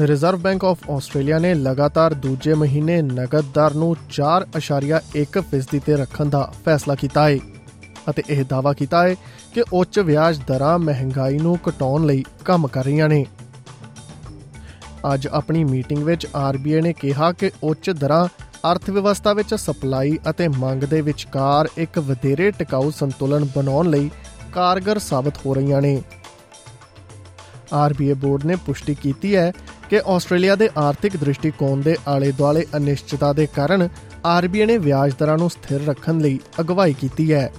Reserve bank of Australia ਨੇ ਲਗਾਤਾਰ ਦੂਜੇ ਮਹੀਨੇ ਨਗਦ ਦਰ ਨੂੰ 4.1% ਤੇ ਰੱਖਣ ਦਾ ਫੈਸਲਾ ਕੀਤਾ ਹੈ ਅਤੇ ਇਹ ਦਾਅਵਾ ਕੀਤਾ ਹੈ ਕਿ ਉੱਚ ਵਿਆਜ ਦਰਾਂ ਮਹਿੰਗਾਈ ਨੂੰ ਘਟਾਉਣ ਲਈ ਕੰਮ ਕਰ ਰਹੀਆਂ ਨੇ। ਅੱਜ ਆਪਣੀ ਮੀਟਿੰਗ ਵਿੱਚ RBA ਨੇ ਕਿਹਾ ਕਿ ਉੱਚ ਦਰਾਂ ਅਰਥ ਵਿਵਸਥਾ ਵਿੱਚ ਸਪਲਾਈ ਅਤੇ ਮੰਗ ਦੇ ਵਿਚਕਾਰ ਇੱਕ ਵਧੇਰੇ ਟਿਕਾਊ ਸੰਤੁਲਨ ਬਣਾਉਣ ਲਈ ਕਾਰਗਰ ਸਾਬਤ ਹੋ ਰਹੀਆਂ ਨੇ। RBA ਬੋਰਡ ਨੇ ਪੁਸ਼ਟੀ ਕੀਤੀ ਹੈ ਕਿ ਆਸਟ੍ਰੇਲੀਆ ਦੇ ਆਰਥਿਕ ਦ੍ਰਿਸ਼ਟੀਕੋਣ ਦੇ ਆਲੇ-ਦੁਆਲੇ ਅਨਿਸ਼ਚਿਤਤਾ ਦੇ ਕਾਰਨ RBA ਨੇ ਵਿਆਜ ਦਰਾਂ ਨੂੰ ਸਥਿਰ ਰੱਖਣ ਲਈ ਅਗਵਾਈ ਕੀਤੀ ਹੈ।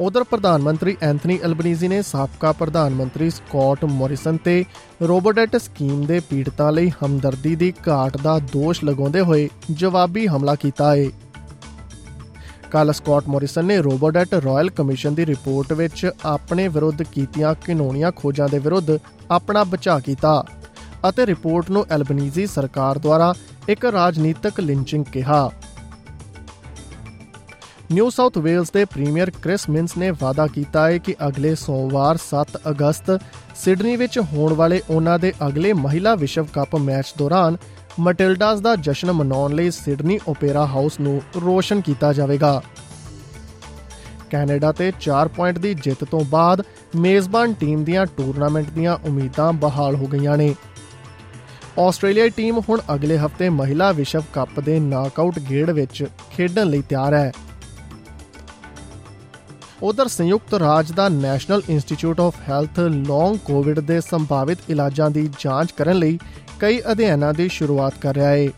ਉਧਰ ਪ੍ਰਧਾਨ ਮੰਤਰੀ ਐਂਥਨੀ ਐਲਬਨੀਜ਼ੀ ਨੇ ਸਾਬਕਾ ਪ੍ਰਧਾਨ ਮੰਤਰੀ ਸਕਾਟ ਮੋਰਿਸਨ ਤੇ ਰੋਬੋਡੈਟ ਸਕੀਮ ਦੇ ਪੀੜਤਾਂ ਲਈ ਹਮਦਰਦੀ ਦੀ ਘਾਟ ਦਾ ਦੋਸ਼ ਲਗਾਉਂਦੇ ਹੋਏ ਜਵਾਬੀ ਹਮਲਾ ਕੀਤਾ ਹੈ। ਕੱਲ ਸਕਾਟ ਮੋਰਿਸਨ ਨੇ ਰੋਬੋਡੈਟ ਰਾਇਲ ਕਮਿਸ਼ਨ ਦੀ ਰਿਪੋਰਟ ਵਿੱਚ ਆਪਣੇ ਵਿਰੁੱਧ ਕੀਤੀਆਂ ਘਿਨੌਣੀਆਂ ਖੋਜਾਂ ਦੇ ਵਿਰੁੱਧ ਆਪਣਾ ਬਚਾਅ ਕੀਤਾ ਅਤੇ ਰਿਪੋਰਟ ਨੂੰ ਐਲਬਨੀਜ਼ੀ ਸਰਕਾਰ ਦੁਆਰਾ ਇੱਕ ਰਾਜਨੀਤਿਕ ਲਿੰਚਿੰਗ ਕਿਹਾ। ਨਿਊ ਸਾਊਥ ਵੇਲਸ ਦੇ ਪ੍ਰੀਮੀਅਰ ਕ੍ਰਿਸ ਮਿੰਸ ਨੇ ਵਾਅਦਾ ਕੀਤਾ ਹੈ ਕਿ ਅਗਲੇ ਸੋਮਵਾਰ 7 ਅਗਸਤ ਸਿਡਨੀ ਵਿੱਚ ਹੋਣ ਵਾਲੇ ਉਹਨਾਂ ਦੇ ਅਗਲੇ ਮਹਿਲਾ ਵਿਸ਼ਵ ਕੱਪ ਮੈਚ ਦੌਰਾਨ ਮਟਿਲਡਾਸ ਦਾ ਜਸ਼ਨ ਮਨਾਉਣ ਲਈ ਸਿਡਨੀ ਓਪੇਰਾ ਹਾਊਸ ਨੂੰ ਰੋਸ਼ਨ ਕੀਤਾ ਜਾਵੇਗਾ। ਕੈਨੇਡਾ ਤੇ 4 ਪੁਆਇੰਟ ਦੀ ਜਿੱਤ ਤੋਂ ਬਾਅਦ ਮੇਜ਼ਬਾਨ ਟੀਮ ਦੀਆਂ ਟੂਰਨਾਮੈਂਟ ਦੀਆਂ ਉਮੀਦਾਂ ਬਹਾਲ ਹੋ ਗਈਆਂ ਨੇ। ਆਸਟ੍ਰੇਲੀਆਈ ਟੀਮ ਹੁਣ ਅਗਲੇ ਹਫ਼ਤੇ ਮਹਿਲਾ ਵਿਸ਼ਵ ਕੱਪ ਦੇ ਨਾਕਆਊਟ ਗੇੜ ਵਿੱਚ ਖੇਡਣ ਲਈ ਤਿਆਰ ਹੈ। ਉਧਰ ਸੰਯੁਕਤ ਰਾਜ ਦਾ National Institute of Health long Covid ਦੇ ਸੰਭਾਵਿਤ ਇਲਾਜਾਂ ਦੀ ਜਾਂਚ ਕਰਨ ਲਈ ਕਈ ਅਧਿਐਨਾਂ ਦੀ ਸ਼ੁਰੂਆਤ ਕਰ ਰਿਹਾ ਹੈ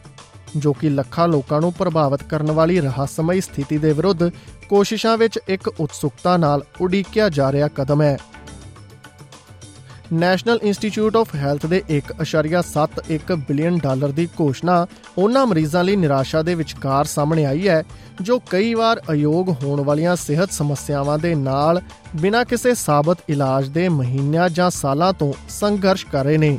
ਜੋ ਕਿ ਲੱਖਾਂ ਲੋਕਾਂ ਨੂੰ ਪ੍ਰਭਾਵਿਤ ਕਰਨ ਵਾਲੀ ਰਹੱਸਮਈ ਸਥਿਤੀ ਦੇ ਵਿਰੁੱਧ ਕੋਸ਼ਿਸ਼ਾਂ ਵਿੱਚ ਇੱਕ ਉਤਸੁਕਤਾ ਨਾਲ ਉਡੀਕਿਆ ਜਾ ਰਿਹਾ ਕਦਮ ਹੈ। ਨੈਸ਼ਨਲ ਇੰਸਟੀਚਿਊਟ ਆਫ ਹੈਲਥ ਦੇ 1.71 ਬਿਲੀਅਨ ਡਾਲਰ ਦੀ ਘੋਸ਼ਣਾ ਉਹਨਾਂ ਮਰੀਜ਼ਾਂ ਲਈ ਨਿਰਾਸ਼ਾ ਦੇ ਵਿਚਕਾਰ ਸਾਹਮਣੇ ਆਈ ਹੈ, ਜੋ ਕਈ ਵਾਰ ਅਯੋਗ ਹੋਣ ਵਾਲੀਆਂ ਸਿਹਤ ਸਮੱਸਿਆਵਾਂ ਦੇ ਨਾਲ ਬਿਨਾਂ ਕਿਸੇ ਸਾਬਤ ਇਲਾਜ ਦੇ ਮਹੀਨਿਆਂ ਜਾਂ ਸਾਲਾਂ ਤੋਂ ਸੰਘਰਸ਼ ਕਰ ਰਹੇ ਨੇ।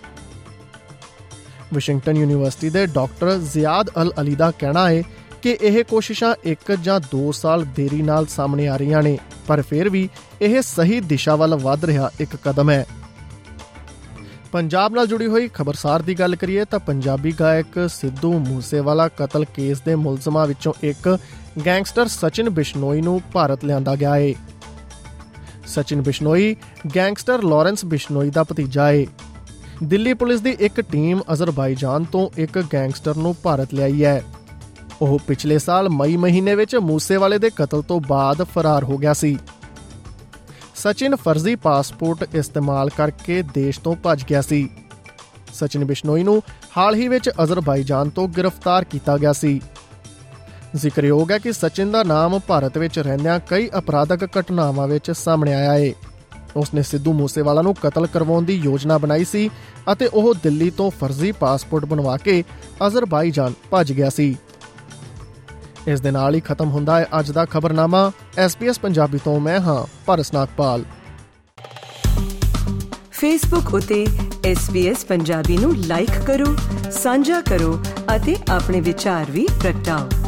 ਵਾਸ਼ਿੰਗਟਨ ਯੂਨੀਵਰਸਿਟੀ ਦੇ ਡਾਕਟਰ ਜ਼ਿਆਦ ਅਲ ਅਲੀ ਦਾ ਕਹਿਣਾ ਹੈ ਕਿ ਇਹ ਕੋਸ਼ਿਸ਼ਾਂ 1 ਜਾਂ 2 ਸਾਲ ਦੇਰੀ ਨਾਲ ਸਾਹਮਣੇ ਆ ਰਹੀਆਂ ਨੇ, ਪਰ ਫਿਰ ਵੀ ਇਹ ਸਹੀ ਦਿਸ਼ਾ ਵੱਲ ਵਧ ਰਿਹਾ ਇੱਕ ਕਦਮ ਹੈ। ਪੰਜਾਬ ਨਾਲ ਜੁੜੀ ਹੋਈ ਖਬਰਸਾਰ ਦੀ ਗੱਲ ਕਰੀਏ ਤਾਂ ਪੰਜਾਬੀ ਗਾਇਕ ਸਿੱਧੂ ਮੂਸੇਵਾਲਾ ਕਤਲ ਕੇਸ ਦੇ ਮੁਲਜ਼ਮਾਂ ਵਿੱਚੋਂ ਇੱਕ ਗੈਂਗਸਟਰ ਸਚਿਨ ਬਿਸ਼ਨੋਈ ਨੂੰ ਭਾਰਤ ਲਿਆਂਦਾ ਗਿਆ ਹੈ ਸਚਿਨ ਬਿਸ਼ਨੋਈ ਗੈਂਗਸਟਰ ਲਾਰੈਂਸ ਬਿਸ਼ਨੋਈ ਦਾ ਭਤੀਜਾ ਹੈ ਦਿੱਲੀ ਪੁਲਿਸ ਦੀ ਇੱਕ ਟੀਮ ਅਜ਼ਰਬਾਈਜਾਨ ਤੋਂ ਇੱਕ ਗੈਂਗਸਟਰ ਨੂੰ ਭਾਰਤ ਲਿਆਈ ਹੈ। ਉਹ ਪਿਛਲੇ ਸਾਲ ਮਈ ਮਹੀਨੇ ਵਿੱਚ ਮੂਸੇਵਾਲੇ ਦੇ ਕਤਲ ਤੋਂ ਬਾਅਦ ਫਰਾਰ ਹੋ ਗਿਆ ਸੀ। ਸਚਿਨ ਫਰਜ਼ੀ ਪਾਸਪੋਰਟ ਇਸਤੇਮਾਲ ਕਰਕੇ ਦੇਸ਼ ਤੋਂ ਭੱਜ ਗਿਆ ਸੀ। ਸਚਿਨ ਬਿਸ਼ਨੋਈ ਨੂੰ ਹਾਲ ਹੀ ਵਿੱਚ ਅਜ਼ਰਬਾਈਜਾਨ ਤੋਂ ਗ੍ਰਿਫਤਾਰ ਕੀਤਾ ਗਿਆ ਸੀ। ਜ਼ਿਕਰਯੋਗ ਹੈ ਕਿ ਸਚਿਨ ਦਾ ਨਾਮ ਭਾਰਤ ਵਿੱਚ ਰਹਿੰਦਿਆਂ ਕਈ ਅਪਰਾਧਕ ਘਟਨਾਵਾਂ ਵਿੱਚ ਸਾਹਮਣੇ ਆਇਆ ਹੈ ਉਸਨੇ ਸਿੱਧੂ ਮੂਸੇਵਾਲਾ ਨੂੰ ਕਤਲ ਕਰਵਾਉਣ ਦੀ ਯੋਜਨਾ ਬਣਾਈ ਸੀ ਅਤੇ ਉਹ ਦਿੱਲੀ ਤੋਂ ਫਰਜ਼ੀ ਪਾਸਪੋਰਟ ਬਣਵਾ ਕੇ ਅਜ਼ਰਬਾਈਜਾਨ ਭੱਜ ਗਿਆ ਸੀ। ਇਸ ਦੇ ਨਾਲ ਹੀ ਖਤਮ ਹੁੰਦਾ ਹੈ ਅੱਜ ਦਾ ਖਬਰਨਾਮਾ। SBS ਪੰਜਾਬੀ ਤੋਂ ਮੈਂ ਹਾਂ ਪਰਸ ਨਾਗਪਾਲ। ਫੇਸਬੁੱਕ ਉਤੇ SBS ਪੰਜਾਬੀ ਨੂੰ ਲਾਈਕ ਕਰੋ, ਸਾਂਝਾ ਕਰੋ ਅਤੇ ਆਪਣੇ ਵਿਚਾਰ ਵੀ ਪ੍ਰਗਟਾਓ।